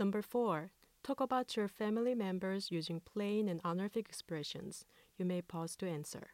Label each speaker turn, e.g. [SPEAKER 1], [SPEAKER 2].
[SPEAKER 1] Number 4. Talk about your family members using plain and honorific expressions. You may pause to answer.